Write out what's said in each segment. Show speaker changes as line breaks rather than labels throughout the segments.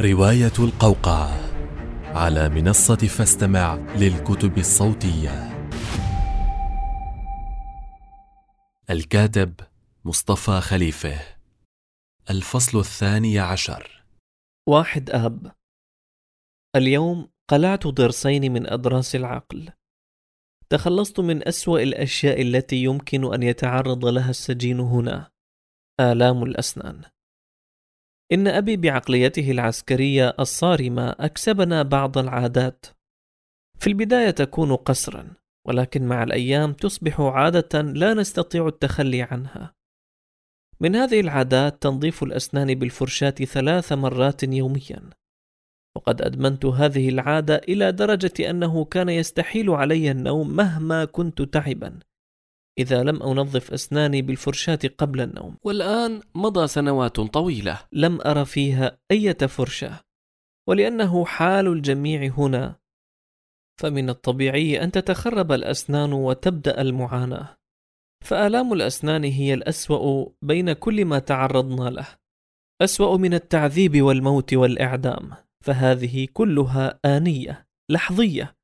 رواية القوقعة على منصة فاستمع للكتب الصوتية. الكاتب مصطفى خليفة. الفصل الثاني عشر.
واحد آب. اليوم قلعت ضرسين من أضراس العقل. تخلصت من أسوأ الأشياء التي يمكن أن يتعرض لها السجين هنا. آلام الأسنان. إن أبي بعقليته العسكرية الصارمة أكسبنا بعض العادات. في البداية تكون قسرا ولكن مع الأيام تصبح عادة لا نستطيع التخلي عنها. من هذه العادات تنظيف الأسنان بالفرشاة ثلاث مرات يوميا. وقد أدمنت هذه العادة إلى درجة أنه كان يستحيل علي النوم مهما كنت تعبا. إذا لم أنظف أسناني بالفرشاة قبل النوم.
والآن مضى سنوات طويلة.
لم أرى فيها أي فرشة ولأنه حال الجميع هنا فمن الطبيعي أن تتخرب الأسنان وتبدأ المعاناة. فآلام الأسنان هي الأسوأ بين كل ما تعرضنا له. أسوأ من التعذيب والموت والإعدام. فهذه كلها آنية لحظية.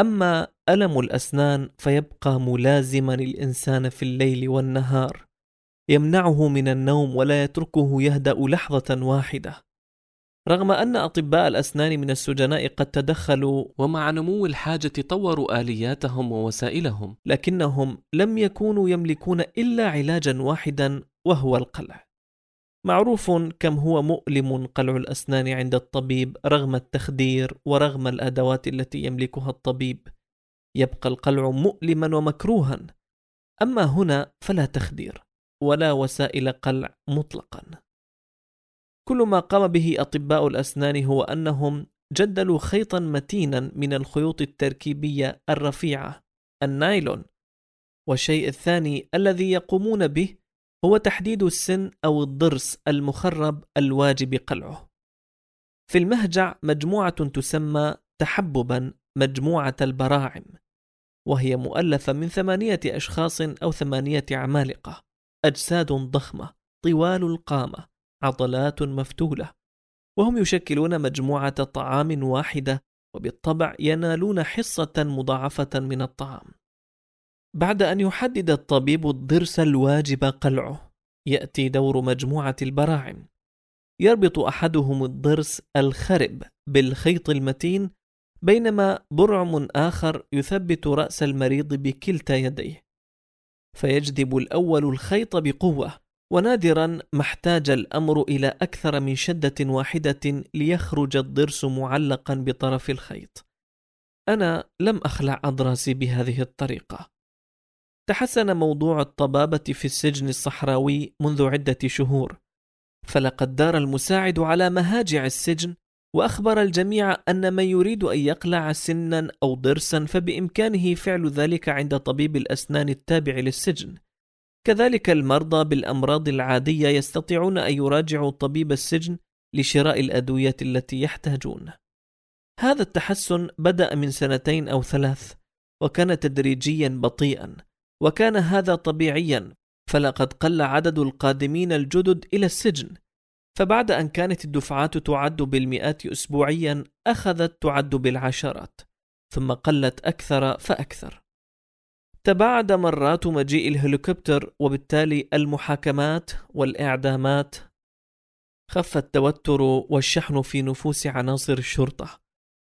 أما ألم الأسنان فيبقى ملازما الإنسان في الليل والنهار. يمنعه من النوم ولا يتركه يهدأ لحظة واحدة. رغم أن أطباء الأسنان من السجناء قد تدخلوا
ومع نمو الحاجة طوروا آلياتهم ووسائلهم.
لكنهم لم يكونوا يملكون إلا علاجا واحدا وهو القلع. معروف كم هو مؤلم قلع الأسنان عند الطبيب رغم التخدير ورغم الأدوات التي يملكها الطبيب. يبقى القلع مؤلما ومكروها. أما هنا فلا تخدير ولا وسائل قلع مطلقا. كل ما قام به أطباء الأسنان هو أنهم جدلوا خيطا متينا من الخيوط التركيبية الرفيعة النايلون. والشيء الثاني الذي يقومون به هو تحديد السن أو الضرس المخرب الواجب قلعه. في المهجع مجموعة تسمى تحببا مجموعة البراعم وهي مؤلفة من ثمانية أشخاص أو ثمانية عمالقة أجساد ضخمة طوال القامة عضلات مفتولة وهم يشكلون مجموعة طعام واحدة وبالطبع ينالون حصة مضاعفة من الطعام. بعد أن يحدد الطبيب الضرس الواجب قلعه يأتي دور مجموعة البراعم. يربط أحدهم الضرس الخرب بالخيط المتين بينما برعم آخر يثبت رأس المريض بكلتا يديه. فيجذب الأول الخيط بقوة ونادرا ما احتاج الأمر إلى أكثر من شدة واحدة ليخرج الضرس معلقا بطرف الخيط. أنا لم أخلع أضراسي بهذه الطريقة. تحسن موضوع الطبابة في السجن الصحراوي منذ عدة شهور. فلقد دار المساعد على مهاجع السجن وأخبر الجميع أن من يريد أن يقلع سنا أو ضرسا فبإمكانه فعل ذلك عند طبيب الأسنان التابع للسجن. كذلك المرضى بالأمراض العادية يستطيعون أن يراجعوا طبيب السجن لشراء الأدوية التي يحتاجون. هذا التحسن بدأ من سنتين أو ثلاث وكان تدريجيا بطيئا. وكان هذا طبيعيا فلقد قل عدد القادمين الجدد إلى السجن. فبعد أن كانت الدفعات تعد بالمئات أسبوعيا أخذت تعد بالعشرات ثم قلت أكثر فأكثر. تباعد مرات مجيء الهليكوبتر وبالتالي المحاكمات والإعدامات. خف التوتر والشحن في نفوس عناصر الشرطة.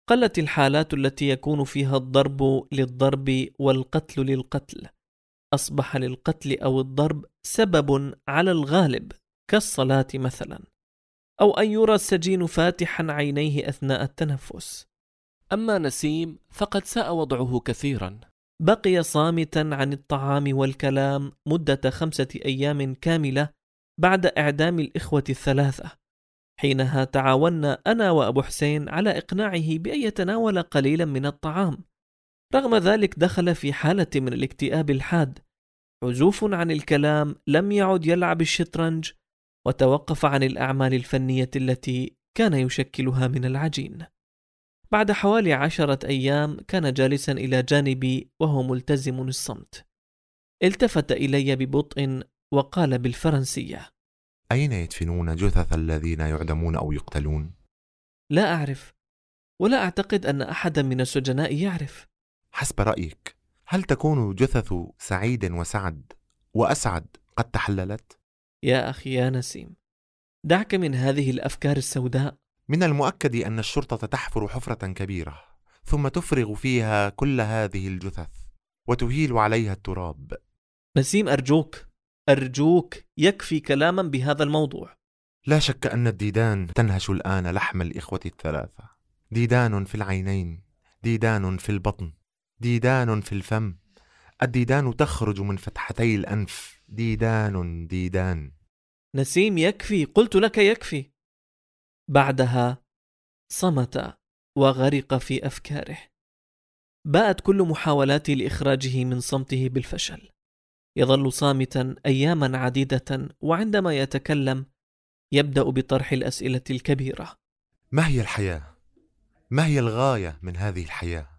قلت الحالات التي يكون فيها الضرب للضرب والقتل للقتل. أصبح للقتل أو الضرب سبب على الغالب كالصلاة مثلا أو أن يرى السجين فاتحا عينيه أثناء التنفس.
أما نسيم فقد ساء وضعه كثيرا.
بقي صامتا عن الطعام والكلام مدة خمسة أيام كاملة بعد إعدام الإخوة الثلاثة حينها تعاوننا أنا وأبو حسين على إقناعه بأن يتناول قليلا من الطعام. رغم ذلك دخل في حالة من الاكتئاب الحاد. عزوف عن الكلام لم يعد يلعب الشطرنج وتوقف عن الأعمال الفنية التي كان يشكلها من العجين. بعد حوالي عشرة أيام كان جالسا إلى جانبي وهو ملتزم الصمت. التفت إلي ببطء وقال بالفرنسية.
أين يدفنون جثث الذين يعدمون أو يقتلون؟
لا أعرف ولا أعتقد أن أحدا من السجناء يعرف.
حسب رأيك هل تكون جثث سعيد وسعد وأسعد قد تحللت؟
يا أخي يا نسيم دعك من هذه الأفكار السوداء؟
من المؤكد أن الشرطة تحفر حفرة كبيرة ثم تفرغ فيها كل هذه الجثث وتهيل عليها التراب.
نسيم أرجوك أرجوك يكفي كلاما بهذا الموضوع.
لا شك أن الديدان تنهش الآن لحم الإخوة الثلاثة. ديدان في العينين ديدان في البطن. ديدان في الفم. الديدان تخرج من فتحتي الأنف. ديدان ديدان.
نسيم يكفي. قلت لك يكفي. بعدها صمت وغرق في أفكاره. باءت كل محاولاتي لإخراجه من صمته بالفشل. يظل صامتا أياما عديدة وعندما يتكلم يبدأ بطرح الأسئلة الكبيرة.
ما هي الحياة؟ ما هي الغاية من هذه الحياة؟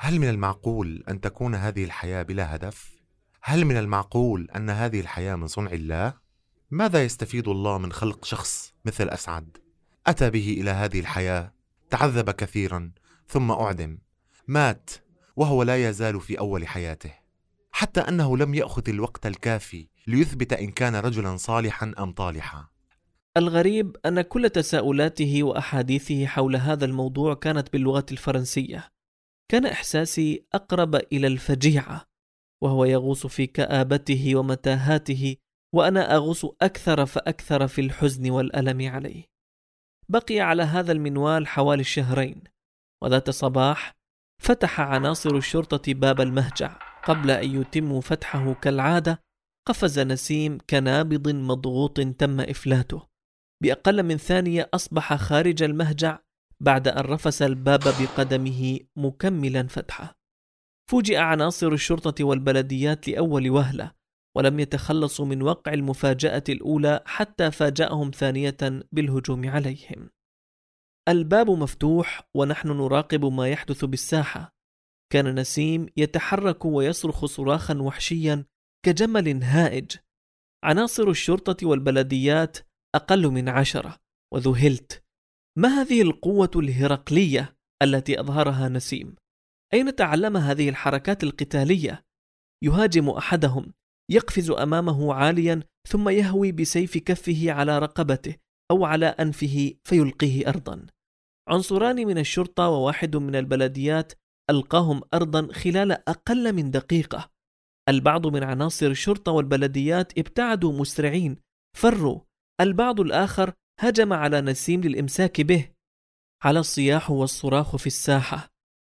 هل من المعقول أن تكون هذه الحياة بلا هدف؟ هل من المعقول أن هذه الحياة من صنع الله؟ ماذا يستفيد الله من خلق شخص مثل أسعد؟ أتى به إلى هذه الحياة تعذب كثيرا ثم أعدم مات وهو لا يزال في أول حياته حتى أنه لم يأخذ الوقت الكافي ليثبت إن كان رجلا صالحا أم طالحا
الغريب أن كل تساؤلاته وأحاديثه حول هذا الموضوع كانت باللغة الفرنسية كان إحساسي أقرب إلى الفجيعة وهو يغوص في كآبته ومتاهاته وأنا أغوص أكثر فأكثر في الحزن والألم عليه. بقي على هذا المنوال حوالي الشهرين وذات صباح فتح عناصر الشرطة باب المهجع. قبل أن يتموا فتحه كالعادة قفز نسيم كنابض مضغوط تم إفلاته. بأقل من ثانية أصبح خارج المهجع بعد أن رفس الباب بقدمه مكملا فتحه. فوجئ عناصر الشرطة والبلديات لأول وهلة ولم يتخلصوا من وقع المفاجأة الأولى حتى فاجأهم ثانية بالهجوم عليهم. الباب مفتوح ونحن نراقب ما يحدث بالساحة. كان نسيم يتحرك ويصرخ صراخا وحشيا كجمل هائج. عناصر الشرطة والبلديات أقل من عشرة وذهلت ما هذه القوة الهرقلية التي أظهرها نسيم؟ أين تعلم هذه الحركات القتالية؟ يهاجم أحدهم يقفز أمامه عاليا ثم يهوي بسيف كفه على رقبته أو على أنفه فيلقيه أرضا عنصران من الشرطة وواحد من البلديات ألقاهم أرضا خلال أقل من دقيقة البعض من عناصر الشرطة والبلديات ابتعدوا مسرعين فروا البعض الآخر هجم على نسيم للإمساك به. على الصياح والصراخ في الساحة.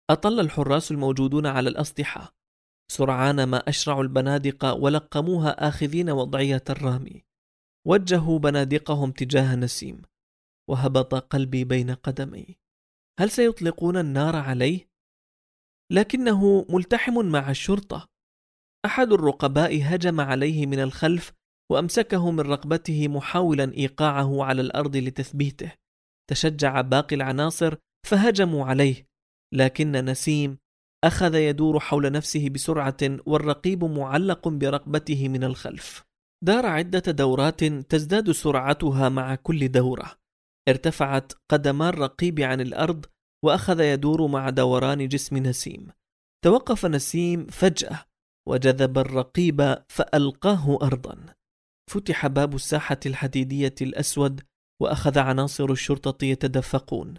أطل الحراس الموجودون على الأسلحة سرعان ما أشرعوا البنادق ولقموها آخذين وضعية الرامي وجهوا بنادقهم تجاه نسيم. وهبط قلبي بين قدمي. هل سيطلقون النار عليه؟ لكنه ملتحم مع الشرطة. أحد الرقباء هجم عليه من الخلف وأمسكه من رقبته محاولا إيقاعه على الأرض لتثبيته. تشجع باقي العناصر فهجموا عليه. لكن نسيم أخذ يدور حول نفسه بسرعة والرقيب معلق برقبته من الخلف. دار عدة دورات تزداد سرعتها مع كل دورة. ارتفعت قدما الرقيب عن الأرض وأخذ يدور مع دوران جسم نسيم. توقف نسيم فجأة وجذب الرقيب فألقاه ارضا. فتح باب الساحة الحديدية الأسود وأخذ عناصر الشرطة يتدفقون.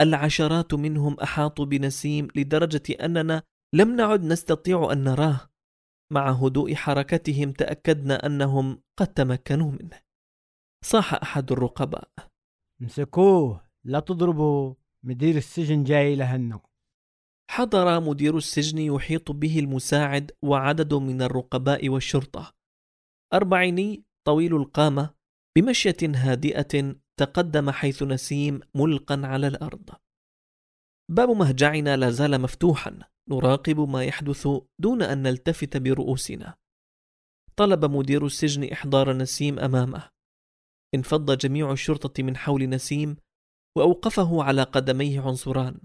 العشرات منهم أحاطوا بنسيم لدرجة أننا لم نعد نستطيع أن نراه. مع هدوء حركتهم تأكدنا أنهم قد تمكنوا منه. صاح أحد الرقباء.
امسكوه لا تضربوا مدير السجن جاي لهنه.
حضر مدير السجن يحيط به المساعد وعدد من الرقباء والشرطة. أربعيني طويل القامة بمشية هادئة تقدم حيث نسيم ملقا على الأرض. باب مهجعنا لا زال مفتوحا نراقب ما يحدث دون أن نلتفت برؤوسنا. طلب مدير السجن إحضار نسيم أمامه. انفض جميع الشرطة من حول نسيم وأوقفه على قدميه عنصران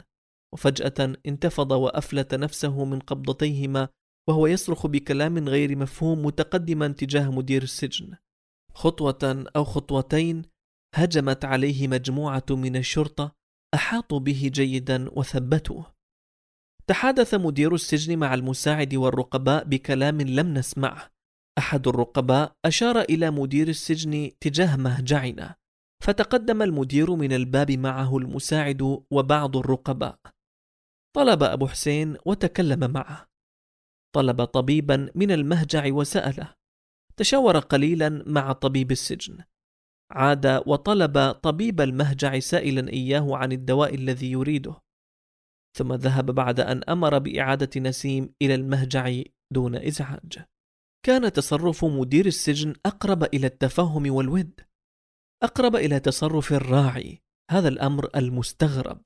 وفجأة انتفض وأفلت نفسه من قبضتيهما وهو يصرخ بكلام غير مفهوم متقدما تجاه مدير السجن. خطوة أو خطوتين هجمت عليه مجموعة من الشرطة
أحاطوا به جيدا وثبتوه. تحادث مدير السجن مع المساعد والرقباء بكلام لم نسمعه. أحد الرقباء أشار إلى مدير السجن تجاه مهجعنا فتقدم المدير من الباب معه المساعد وبعض الرقباء. طلب أبو حسين وتكلم معه. طلب طبيبا من المهجع وسأله تشاور قليلا مع طبيب السجن. عاد وطلب طبيب المهجع سائلا إياه عن الدواء الذي يريده. ثم ذهب بعد أن أمر بإعادة نسيم إلى المهجع دون إزعاج. كان تصرف مدير السجن أقرب إلى التفهم والود أقرب إلى تصرف الراعي. هذا الأمر المستغرب.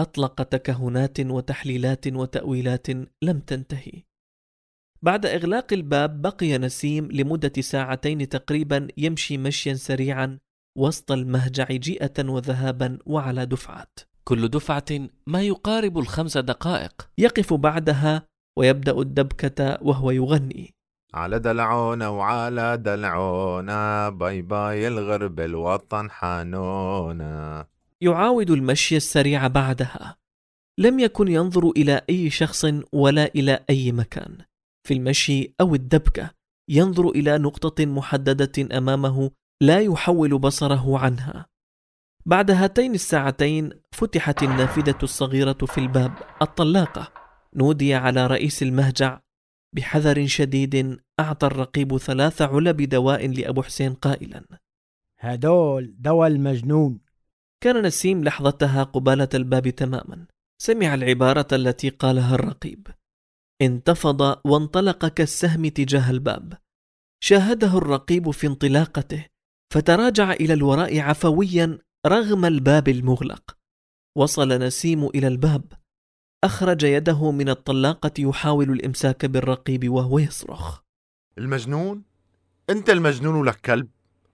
أطلق تكهنات وتحليلات وتأويلات لم تنتهي. بعد إغلاق الباب بقي نسيم لمدة ساعتين تقريبا يمشي مشيا سريعا وسط المهجع جيئة وذهابا وعلى دفعات.
كل دفعة ما يقارب الخمس دقائق.
يقف بعدها ويبدأ الدبكة وهو يغني.
على دلعونا وعلى دلعونا باي باي الغرب الوطن حانونا
يعاود المشي السريع بعدها. لم يكن ينظر إلى أي شخص ولا إلى أي مكان. في المشي أو الدبكة ينظر إلى نقطة محددة أمامه لا يحول بصره عنها. بعد هاتين الساعتين فتحت النافذة الصغيرة في الباب الطلاقة. نودي على رئيس المهجع. بحذر شديد أعطى الرقيب ثلاث علب دواء لأبو حسين قائلا.
هدول دواء المجنون.
كان نسيم لحظتها قبالة الباب تماما. سمع العبارة التي قالها الرقيب. انتفض وانطلق كالسهم تجاه الباب. شاهده الرقيب في انطلاقته فتراجع إلى الوراء عفويا رغم الباب المغلق. وصل نسيم إلى الباب. أخرج يده من الطلاقة يحاول الإمساك بالرقيب وهو يصرخ.
المجنون؟ أنت المجنون ولك كلب.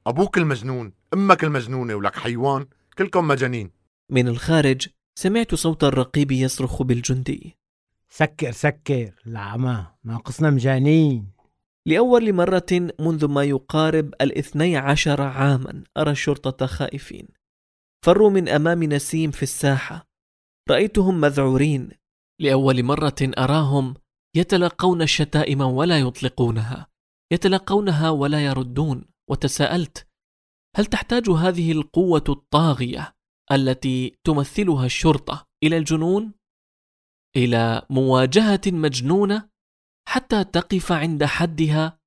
أبوك المجنون أمك المجنونة ولك حيوان كلكم مجانين.
من الخارج سمعت صوت الرقيب يصرخ بالجندي.
سكر سكر. العمى ناقصنا مجانين.
لأول مرة منذ ما يقارب الاثني عشر عاما أرى الشرطة خائفين. فروا من أمام نسيم في الساحة. رأيتهم مذعورين.
لأول مرة أراهم يتلقون الشتائم ولا يطلقونها. يتلقونها ولا يردون. وتساءلت هل تحتاج هذه القوة الطاغية التي تمثلها الشرطة إلى الجنون؟ إلى مواجهة مجنونة حتى تقف عند حدها؟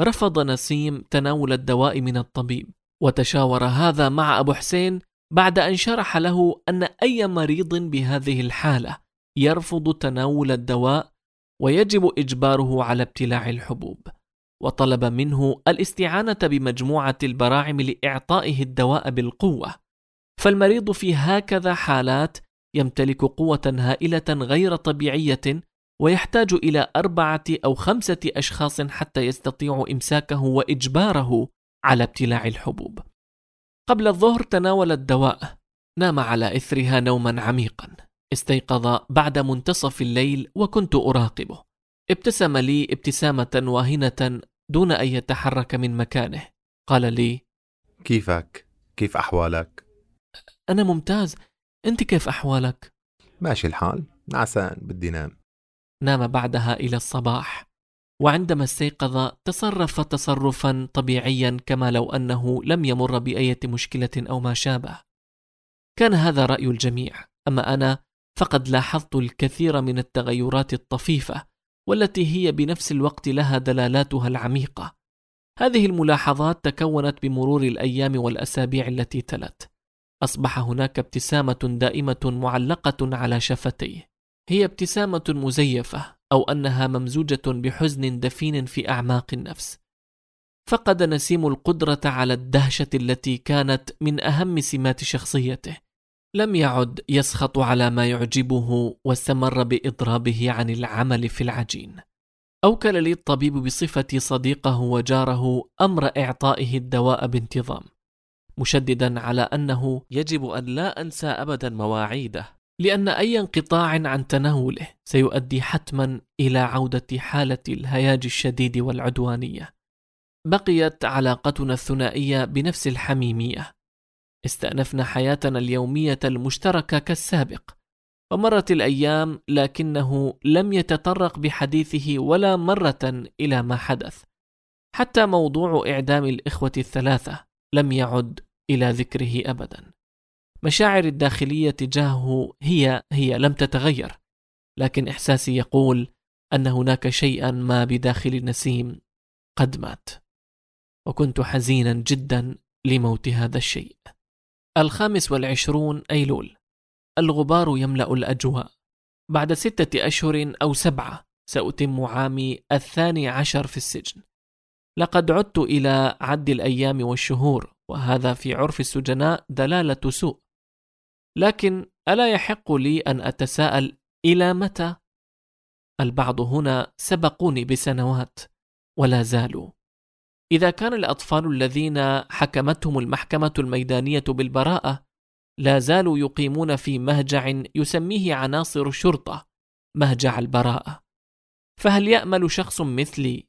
رفض نسيم تناول الدواء من الطبيب وتشاور هذا مع أبو حسين بعد أن شرح له أن أي مريض بهذه الحالة يرفض تناول الدواء ويجب إجباره على ابتلاع الحبوب وطلب منه الاستعانة بمجموعة البراعم لإعطائه الدواء بالقوة فالمريض في هكذا حالات يمتلك قوة هائلة غير طبيعية ويحتاج إلى أربعة أو خمسة أشخاص حتى يستطيع إمساكه وإجباره على ابتلاع الحبوب. قبل الظهر تناول الدواء. نام على إثرها نوما عميقا. استيقظ بعد منتصف الليل وكنت أراقبه. ابتسم لي ابتسامة واهنة دون أن يتحرك من مكانه. قال لي
كيفك؟ كيف أحوالك؟
أنا ممتاز. أنت كيف أحوالك؟
ماشي الحال. نعسان بدي نام.
نام بعدها إلى الصباح وعندما استيقظ تصرف تصرفا طبيعيا كما لو أنه لم يمر بأية مشكلة أو ما شابه. كان هذا رأي الجميع أما أنا فقد لاحظت الكثير من التغيرات الطفيفة والتي هي بنفس الوقت لها دلالاتها العميقة. هذه الملاحظات تكونت بمرور الأيام والأسابيع التي تلت. أصبح هناك ابتسامة دائمة معلقة على شفتيه. هي ابتسامة مزيفة أو أنها ممزوجة بحزن دفين في أعماق النفس. فقد نسيم القدرة على الدهشة التي كانت من أهم سمات شخصيته. لم يعد يسخط على ما يعجبه واستمر بإضرابه عن العمل في العجين. أوكل لي الطبيب بصفتي صديقه وجاره أمر إعطائه الدواء بانتظام. مشددا على أنه يجب أن لا أنسى أبدا مواعيده لأن أي انقطاع عن تناوله سيؤدي حتما إلى عودة حالة الهياج الشديد والعدوانية. بقيت علاقتنا الثنائية بنفس الحميمية. استأنفنا حياتنا اليومية المشتركة كالسابق ومرت الأيام لكنه لم يتطرق بحديثه ولا مرة إلى ما حدث حتى موضوع إعدام الإخوة الثلاثة لم يعد إلى ذكره أبدا. مشاعر الداخلية تجاهه هي هي لم تتغير لكن إحساسي يقول أن هناك شيئا ما بداخل نسيم قد مات. وكنت حزينا جدا لموت هذا الشيء. الخامس والعشرون أيلول. الغبار يملأ الأجواء. بعد ستة أشهر أو سبعة سأتم عامي الثاني عشر في السجن. لقد عدت إلى عد الأيام والشهور. وهذا في عرف السجناء دلالة سوء. لكن ألا يحق لي أن أتساءل إلى متى؟ البعض هنا سبقوني بسنوات ولا زالوا. إذا كان الأطفال الذين حكمتهم المحكمة الميدانية بالبراءة لا زالوا يقيمون في مهجع يسميه عناصر الشرطة مهجع البراءة. فهل يأمل شخص مثلي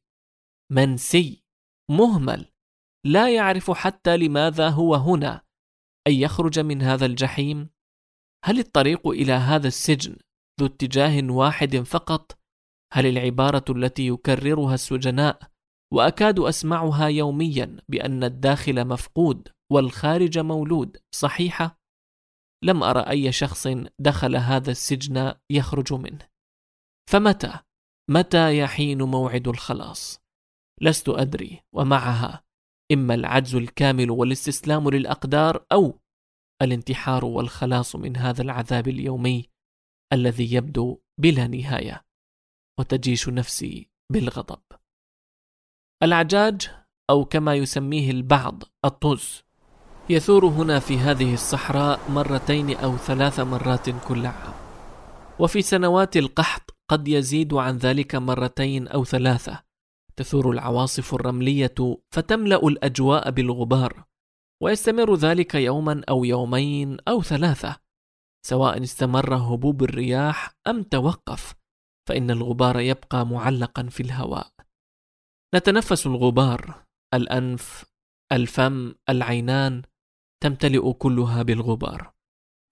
منسي مهمل لا يعرف حتى لماذا هو هنا أن يخرج من هذا الجحيم؟ هل الطريق إلى هذا السجن ذو اتجاه واحد فقط؟ هل العبارة التي يكررها السجناء وأكاد أسمعها يوميا بأن الداخل مفقود والخارج مولود صحيحة؟ لم أرى أي شخص دخل هذا السجن يخرج منه فمتى متى يحين موعد الخلاص لست أدري ومعها إما العجز الكامل والاستسلام للأقدار أو الانتحار والخلاص من هذا العذاب اليومي الذي يبدو بلا نهاية وتجيش نفسي بالغضب. العجاج أو كما يسميه البعض الطز يثور هنا في هذه الصحراء مرتين أو ثلاث مرات كل عام وفي سنوات القحط قد يزيد عن ذلك مرتين أو ثلاثة تثور العواصف الرملية فتملأ الأجواء بالغبار ويستمر ذلك يوما أو يومين أو ثلاثة سواء استمر هبوب الرياح أم توقف فإن الغبار يبقى معلقا في الهواء. نتنفس الغبار الأنف الفم العينان تمتلئ كلها بالغبار.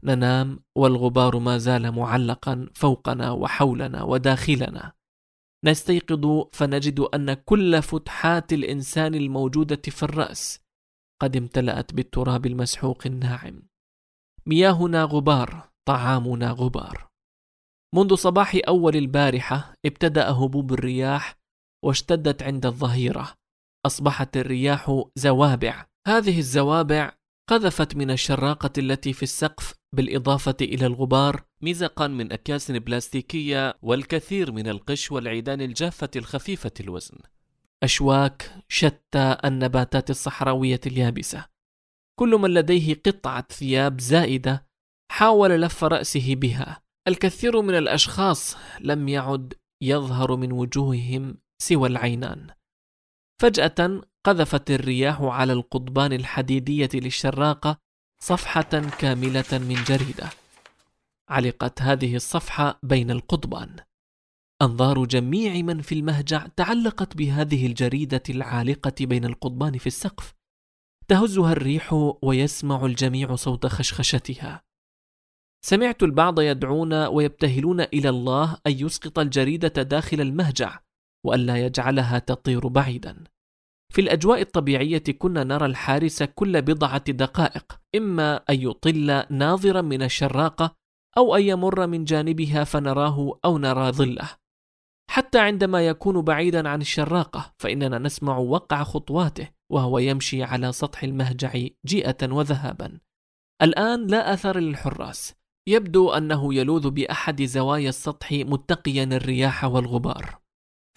ننام والغبار ما زال معلقا فوقنا وحولنا وداخلنا. نستيقظ فنجد أن كل فتحات الإنسان الموجودة في الرأس قد امتلأت بالتراب المسحوق الناعم. مياهنا غبار طعامنا غبار. منذ صباح أول البارحة ابتدأ هبوب الرياح واشتدت عند الظهيرة. أصبحت الرياح زوابع. هذه الزوابع قذفت من الشراقة التي في السقف بالإضافة إلى الغبار مزقا من أكياس بلاستيكية والكثير من القش والعيدان الجافة الخفيفة الوزن. أشواك شتى النباتات الصحراوية اليابسة. كل من لديه قطعة ثياب زائدة حاول لف رأسه بها. الكثير من الأشخاص لم يعد يظهر من وجوههم سوى العينان. فجأة قذفت الرياح على القضبان الحديدية للشراقة صفحة كاملة من جريدة. علقت هذه الصفحة بين القضبان. أنظار جميع من في المهجع تعلقت بهذه الجريدة العالقة بين القضبان في السقف. تهزها الريح ويسمع الجميع صوت خشخشتها. سمعت البعض يدعون ويبتهلون إلى الله أن يسقط الجريدة داخل المهجع وألا يجعلها تطير بعيدا. في الأجواء الطبيعية كنا نرى الحارس كل بضعة دقائق إما أن يطل ناظرا من الشراقة أو أن يمر من جانبها فنراه أو نرى ظله. حتى عندما يكون بعيدا عن الشراقة فإننا نسمع وقع خطواته وهو يمشي على سطح المهجع جيئة وذهابا. الآن لا أثر للحراس. يبدو أنه يلوذ بأحد زوايا السطح متقيا الرياح والغبار.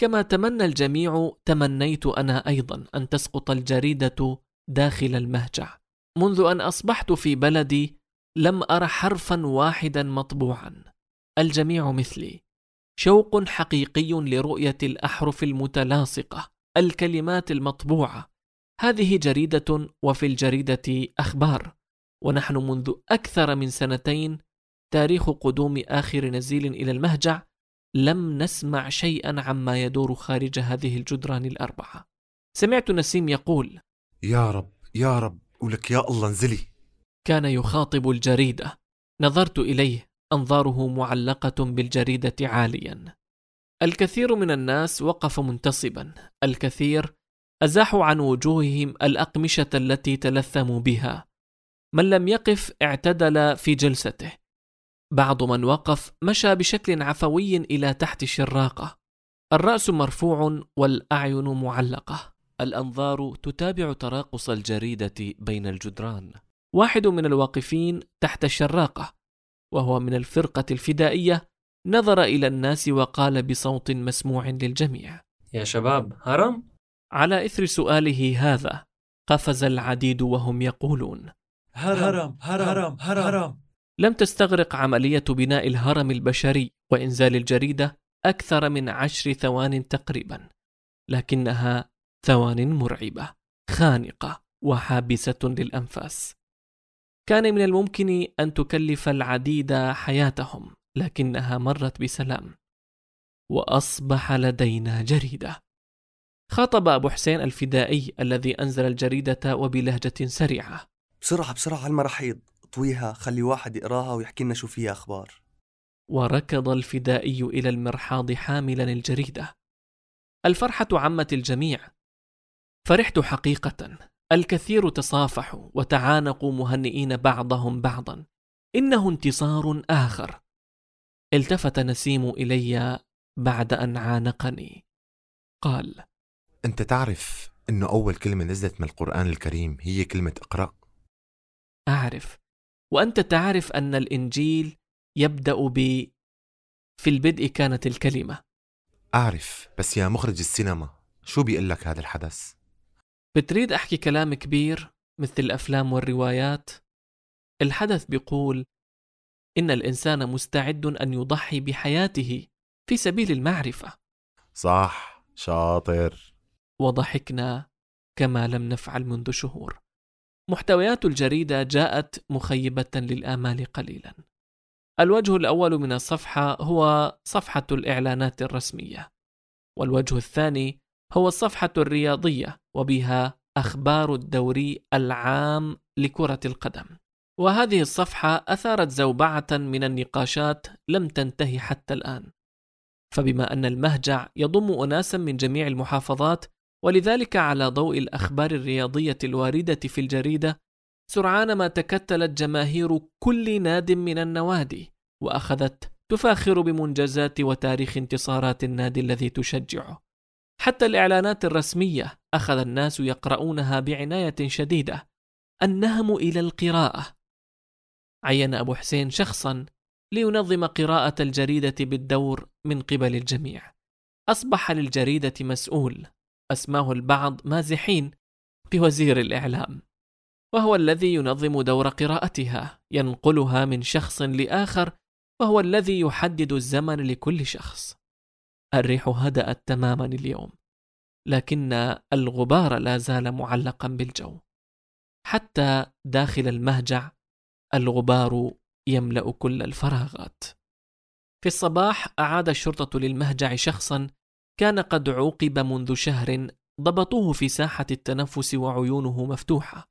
كما تمنى الجميع تمنيت أنا أيضا أن تسقط الجريدة داخل المهجع. منذ أن أصبحت في بلدي لم أر حرفا واحدا مطبوعا. الجميع مثلي. شوق حقيقي لرؤية الأحرف المتلاصقة الكلمات المطبوعة. هذه جريدة وفي الجريدة أخبار. ونحن منذ أكثر من سنتين تاريخ قدوم آخر نزيل إلى المهجع لم نسمع شيئا عما يدور خارج هذه الجدران الأربعة. سمعت نسيم يقول
يا رب يا رب ولك يا الله انزلي.
كان يخاطب الجريدة. نظرت إليه أنظاره معلقة بالجريدة عاليا. الكثير من الناس وقف منتصبا. الكثير أزاحوا عن وجوههم الأقمشة التي تلثموا بها. من لم يقف اعتدل في جلسته. بعض من وقف مشى بشكل عفوي إلى تحت الشراقة الرأس مرفوع والأعين معلقة. الأنظار تتابع تراقص الجريدة بين الجدران. واحد من الواقفين تحت الشراقة وهو من الفرقة الفدائية نظر إلى الناس وقال بصوت مسموع للجميع.
يا شباب هرم؟
على إثر سؤاله هذا قفز العديد وهم يقولون.
هرم هرم هرم هرم.
لم تستغرق عملية بناء الهرم البشري وإنزال الجريدة أكثر من عشر ثوان تقريبا لكنها ثوان مرعبة خانقة وحابسة للأنفاس. كان من الممكن أن تكلف العديد حياتهم لكنها مرت بسلام وأصبح لدينا جريدة. خاطب أبو حسين الفدائي الذي أنزل الجريدة وبلهجة سريعة.
بسرعة بسرعة على المراحيض. اطويها خلي واحد يقراها ويحكي لنا شو فيها أخبار.
وركض الفدائي إلى المرحاض حاملا الجريدة. الفرحة عمت الجميع. فرحت حقيقة. الكثير تصافحوا وتعانقوا مهنئين بعضهم بعضا. إنه انتصار آخر. التفت نسيم إلي بعد أن عانقني. قال
أنت تعرف أنه أول كلمة نزلت من القرآن الكريم هي كلمة اقرأ؟
أعرف. وأنت تعرف أن الإنجيل يبدأ ب في البدء كانت الكلمة.
أعرف بس يا مخرج السينما شو بيقول لك هذا الحدث؟
بتريد أحكي كلام كبير مثل الأفلام والروايات؟ الحدث بيقول إن الإنسان مستعد أن يضحي بحياته في سبيل المعرفة.
صح شاطر.
وضحكنا كما لم نفعل منذ شهور. محتويات الجريدة جاءت مخيبة للآمال قليلا. الوجه الأول من الصفحة هو صفحة الإعلانات الرسمية والوجه الثاني هو الصفحة الرياضية وبها أخبار الدوري العام لكرة القدم. وهذه الصفحة أثارت زوبعة من النقاشات لم تنتهي حتى الآن. فبما أن المهجع يضم أناسا من جميع المحافظات ولذلك على ضوء الأخبار الرياضية الواردة في الجريدة سرعان ما تكتلت جماهير كل ناد من النوادي وأخذت تفاخر بمنجزات وتاريخ انتصارات النادي الذي تشجعه. حتى الإعلانات الرسمية أخذ الناس يقرؤونها بعناية شديدة النهم إلى القراءة. عين أبو حسين شخصا لينظم قراءة الجريدة بالدور من قبل الجميع. أصبح للجريدة مسؤول. أسماه البعض مازحين بوزير الإعلام وهو الذي ينظم دور قراءتها ينقلها من شخص لآخر وهو الذي يحدد الزمن لكل شخص. الريح هدأت تماما اليوم لكن الغبار لا زال معلقا بالجو. حتى داخل المهجع الغبار يملأ كل الفراغات. في الصباح أعاد الشرطة للمهجع شخصا كان قد عوقب منذ شهر ضبطوه في ساحة التنفس وعيونه مفتوحة.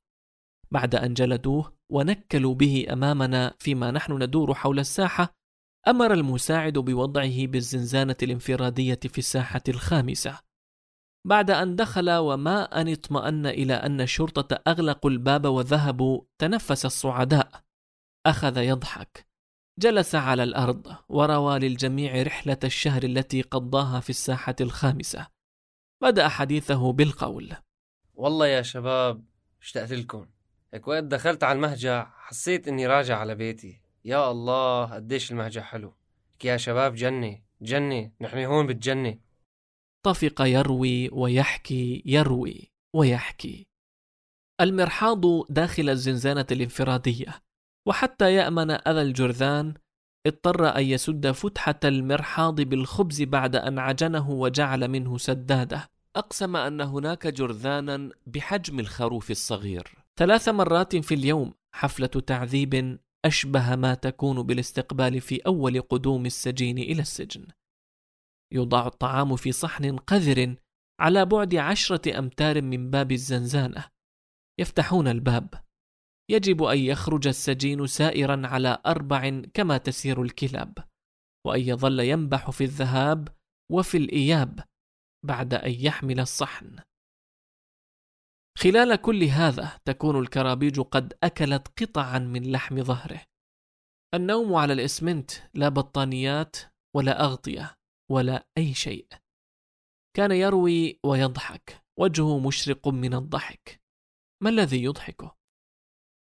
بعد أن جلدوه ونكلوا به أمامنا فيما نحن ندور حول الساحة أمر المساعد بوضعه بالزنزانة الانفرادية في الساحة الخامسة. بعد أن دخل وما أن اطمأن إلى أن الشرطة أغلقوا الباب وذهبوا تنفس الصعداء. أخذ يضحك. جلس على الأرض وروى للجميع رحلة الشهر التي قضاها في الساحة الخامسة. بدأ حديثه بالقول.
والله يا شباب اشتقت لكم. هيك وقت دخلت على المهجع حسيت إني راجع على بيتي. يا الله قديش المهجع حلو. يا شباب جنة جنة نحن هون بالجنة
طفق يروي ويحكي يروي ويحكي. المرحاض داخل الزنزانة الانفرادية. وحتى يأمن أذى الجرذان اضطر أن يسد فتحة المرحاض بالخبز بعد أن عجنه وجعل منه سدادة. أقسم أن هناك جرذانا بحجم الخروف الصغير. ثلاث مرات في اليوم حفلة تعذيب أشبه ما تكون بالاستقبال في أول قدوم السجين إلى السجن. يوضع الطعام في صحن قذر على بعد عشرة أمتار من باب الزنزانة. يفتحون الباب. يجب أن يخرج السجين سائرا على أربع كما تسير الكلاب وأن يظل ينبح في الذهاب وفي الإياب بعد أن يحمل الصحن. خلال كل هذا تكون الكرابيج قد أكلت قطعا من لحم ظهره. النوم على الإسمنت لا بطانيات ولا أغطية ولا أي شيء. كان يروي ويضحك وجهه مشرق من الضحك. ما الذي يضحكه